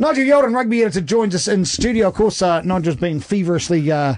Nigel Yalden, rugby editor, joins us in studio. Of course, uh, Nigel's been feverishly uh,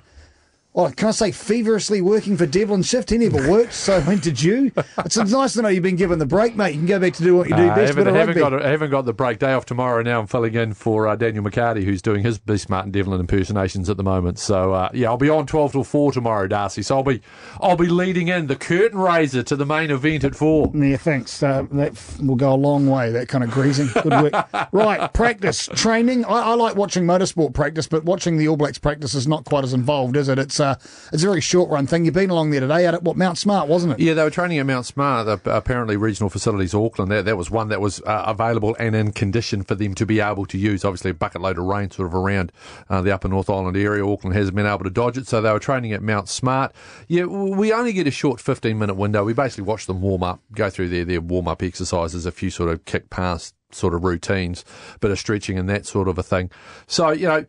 well, can I say feverishly working for Devlin Shift? He never worked, so when did you? It's nice to know you've been given the break, mate. You can go back to do what you do uh, best. I haven't, haven't got, I haven't got the break. Day off tomorrow now. I'm filling in for uh, Daniel McCarty, who's doing his Be Martin Devlin impersonations at the moment. So, uh, yeah, I'll be on 12 till 4 tomorrow, Darcy. So I'll be I'll be leading in the curtain raiser to the main event at 4. Yeah, thanks. Uh, that will go a long way, that kind of greasing. Good work. right, practice, training. I, I, like watching motorsport practice, but watching the All Blacks practice is not quite as involved, is it? It's, uh, it's a very short run thing. You've been along there today at what Mount Smart, wasn't it? Yeah, they were training at Mount Smart, the, apparently regional facilities Auckland. That that was one that was uh, available and in condition for them to be able to use. Obviously, a bucket load of rain sort of around uh, the Upper North Island area. Auckland hasn't been able to dodge it, so they were training at Mount Smart. Yeah, we only get a short 15 minute window. We basically watch them warm up, go through their their warm up exercises, a few sort of kick pass sort of routines, bit of stretching and that sort of a thing. So, you know,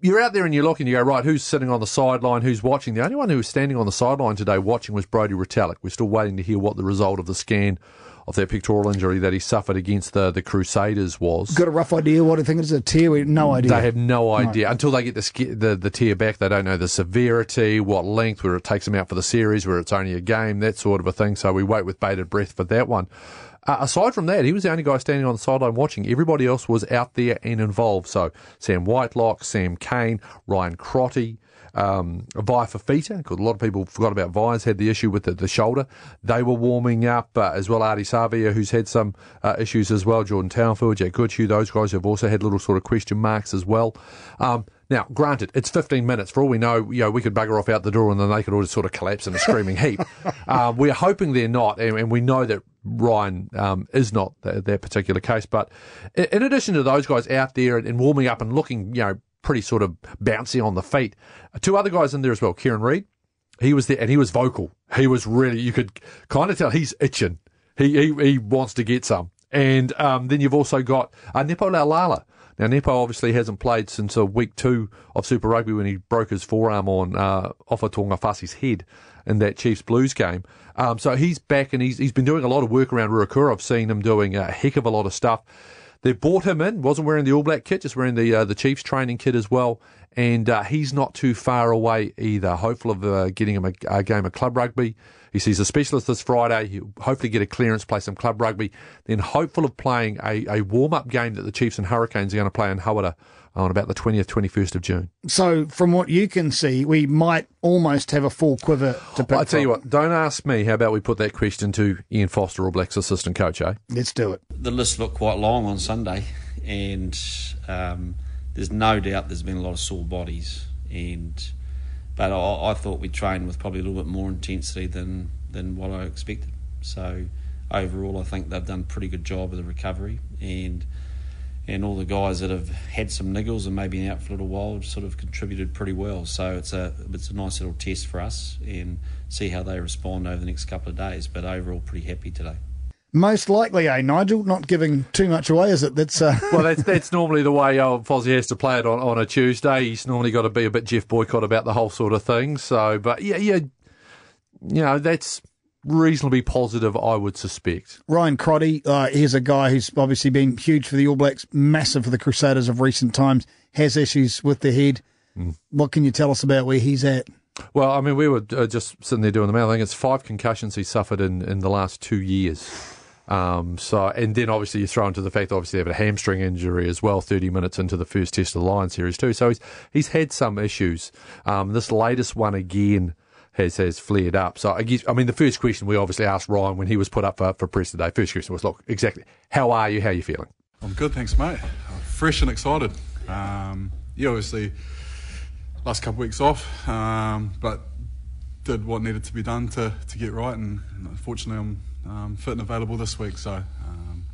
you're out there and you look and you go, right, who's sitting on the sideline, who's watching? The only one who was standing on the sideline today watching was Brodie Retallick. We're still waiting to hear what the result of the scan of that pectoral injury that he suffered against the, the Crusaders was. Got a rough idea what I think it's a tear? We no idea. They have no idea. No. Until they get the, the, the tear back, they don't know the severity, what length, where it takes them out for the series, where it's only a game, that sort of a thing. So we wait with bated breath for that one. Uh, aside from that, he was the only guy standing on the sideline watching. Everybody else was out there and involved. So Sam Whitelock, Sam Cane, Ryan Crotty, um, Vi Fifita, because a lot of people forgot about Vi's had the issue with the, the shoulder. They were warming up uh, as well. Ardie Savea, who's had some uh, issues as well. Jordan Townsville, Jack Goodhue, those guys have also had little sort of question marks as well. Um, now, granted, it's 15 minutes. For all we know, you know, we could bugger off out the door and then they could all just sort of collapse in a screaming heap. Um, we're hoping they're not, and, and we know that Ryan um, is not that, that, particular case. But in addition to those guys out there and warming up and looking, you know, pretty sort of bouncy on the feet, two other guys in there as well. Kieran Read, he was there and he was vocal. He was really, you could kind of tell he's itching. He he, he wants to get some. And um, then you've also got uh, Nepo Laulala now, Nepo obviously hasn't played since uh, week two of Super Rugby when he broke his forearm on uh, Ofa Tu'ungafasi's head in that Chiefs Blues game. Um, so he's back and he's, he's been doing a lot of work around Ruakura. I've seen him doing a heck of a lot of stuff. They brought him in, wasn't wearing the All Black kit, just wearing the uh, the Chiefs training kit as well. And uh, he's not too far away either. Hopeful of uh, getting him a, a, game of club rugby. He sees a specialist this Friday. He'll hopefully get a clearance, play some club rugby. Then hopeful of playing a, a warm up game that the Chiefs and Hurricanes are going to play in Hawera on about the 20th, 21st of June. So, from what you can see, we might almost have a full quiver to pick well, I tell you what, don't ask me. How about we put that question to Ian Foster, All Blacks assistant coach, eh? Let's do it. The list looked quite long on Sunday, and um, there's no doubt there's been a lot of sore bodies. and But I, I thought we trained with probably a little bit more intensity than, than what I expected. So, overall, I think they've done a pretty good job of the recovery, and and all the guys that have had some niggles and maybe been out for a little while sort of contributed pretty well. So it's a it's a nice little test for us and see how they respond over the next couple of days. But overall, pretty happy today. Most likely, eh, Nigel? Not giving too much away, is it? That's uh... well, that's that's normally the way uh, Fozzie has to play it on, on a Tuesday. He's normally got to be a bit Geoff Boycott about the whole sort of thing. So, but yeah, yeah, you know, that's reasonably positive, I would suspect. Ryan Crotty, uh, he's a guy who's obviously been huge for the All Blacks, massive for the Crusaders of recent times, has issues with the head. Mm. What can you tell us about where he's at? Well, I mean, we were uh, just sitting there doing the math. I think it's five concussions he suffered in, in the last two years. Um, so, and then obviously you throw into the fact, obviously, they have a hamstring injury as well, 30 minutes into the first test of the Lions series, too. So he's, he's had some issues. Um, this latest one again, has has flared up. So I guess I mean the first question we obviously asked Ryan when he was put up for, for press today. First question was, look, exactly how are you? How are you feeling? I'm good, thanks, mate. Fresh and excited. Um, yeah, obviously last couple of weeks off, um, but did what needed to be done to, to get right, and fortunately I'm um, fit and available this week. So um,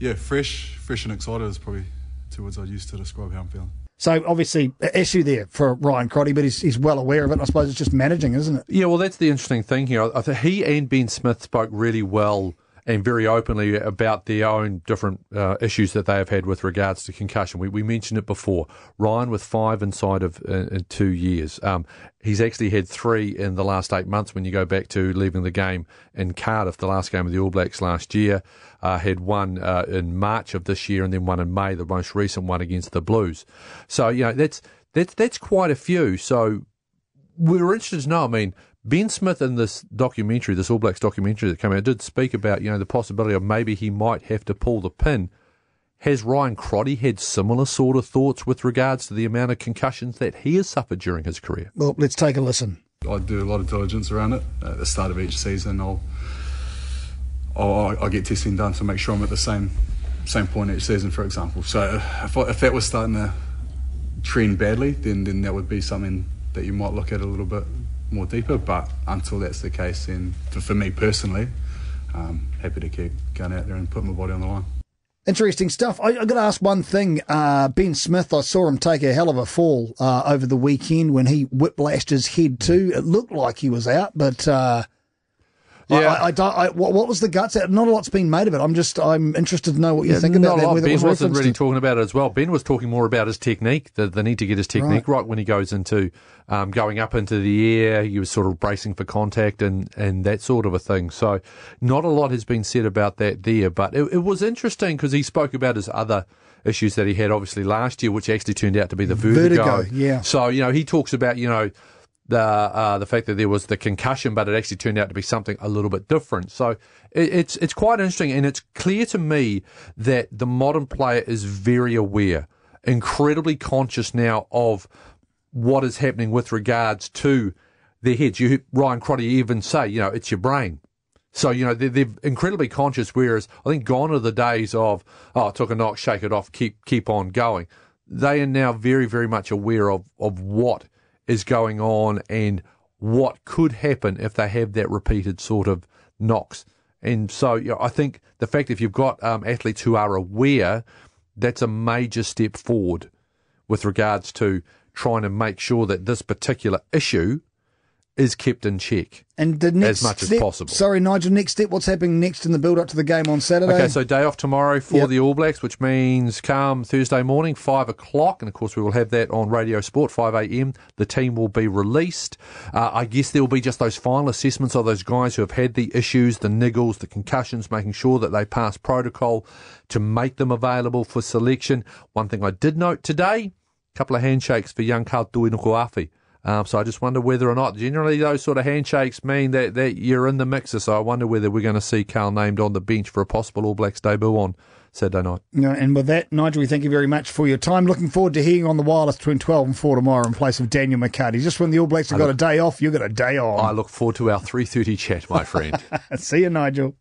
yeah, fresh, fresh and excited is probably two words I'd use to describe how I'm feeling. So obviously, issue there for Ryan Crotty, but he's, he's well aware of it. I suppose it's just managing, isn't it? Yeah, well, that's the interesting thing here. I think he and Ben Smith spoke really well and very openly about their own different uh, issues that they have had with regards to concussion. We, we mentioned it before. Ryan with five inside of uh, in two years. Um, he's actually had three in the last eight months. When you go back to leaving the game in Cardiff, the last game of the All Blacks last year, uh, had one uh, in March of this year, and then one in May, the most recent one against the Blues. So you know that's that's that's quite a few. So we're interested to know. I mean, Ben Smith in this documentary, this All Blacks documentary that came out, did speak about you know the possibility of maybe he might have to pull the pin. Has Ryan Crotty had similar sort of thoughts with regards to the amount of concussions that he has suffered during his career? Well, let's take a listen. I do a lot of diligence around it. At the start of each season, I'll I'll, I'll get testing done to make sure I'm at the same same point each season, for example. So if, if that was starting to trend badly, then then that would be something that you might look at a little bit more deeper. But until that's the case, then for, me personally, um, happy to keep going out there and put my body on the line. Interesting stuff. I, I got to ask one thing. Uh, ben Smith, I saw him take a hell of a fall uh, over the weekend when he whiplashed his head too. It looked like he was out, but uh, Yeah. I, I don't. I, what, what was the guts? At? Not a lot's been made of it. I'm just. I'm interested to know what you think about that. it Ben was wasn't really in- talking about it as well. Ben was talking more about his technique, the, the need to get his technique right, when he goes into um, going up into the air. He was sort of bracing for contact and, and that sort of a thing. So not a lot has been said about that there, but it, it was interesting because he spoke about his other issues that he had obviously last year, which actually turned out to be the vertigo. Vertigo, yeah. So, you know, he talks about, you know, the uh, the fact that there was the concussion, but it actually turned out to be something a little bit different. So it, it's it's quite interesting, and it's clear to me that the modern player is very aware, incredibly conscious now of what is happening with regards to their heads. You Ryan Crotty even say, you know, it's your brain. So, you know, they're, they're incredibly conscious, whereas I think gone are the days of, oh, took a knock, shake it off, keep keep on going. They are now very, very much aware of, of what is going on and what could happen if they have that repeated sort of knocks. And so, you know, I think the fact if you've got um, athletes who are aware, that's a major step forward with regards to trying to make sure that this particular issue is kept in check. And the next as much as possible. Sorry, Nigel. Next step. What's happening next in the build up to the game on Saturday? Okay, so day off tomorrow for Yep. the All Blacks, which means come Thursday morning, 5 o'clock. And of course, we will have that on Radio Sport, 5 a.m. The team will be released. Uh, I guess there will be just those final assessments of those guys who have had the issues, the niggles, the concussions, making sure that they pass protocol to make them available for selection. One thing I did note today, a couple of handshakes for young Karl Tu'inukuafe. Um, so I just wonder whether or not, generally those sort of handshakes mean that, that you're in the mixer. So I wonder whether we're going to see Karl named on the bench for a possible All Blacks debut on Saturday night. No, and with that, Nigel, we thank you very much for your time. Looking forward to hearing on the wireless between 12 and 4 tomorrow in place of Daniel McCarty. Just when the All Blacks have got a day off, you've got a day off. I look forward to our 3.30 chat, my friend. See you, Nigel.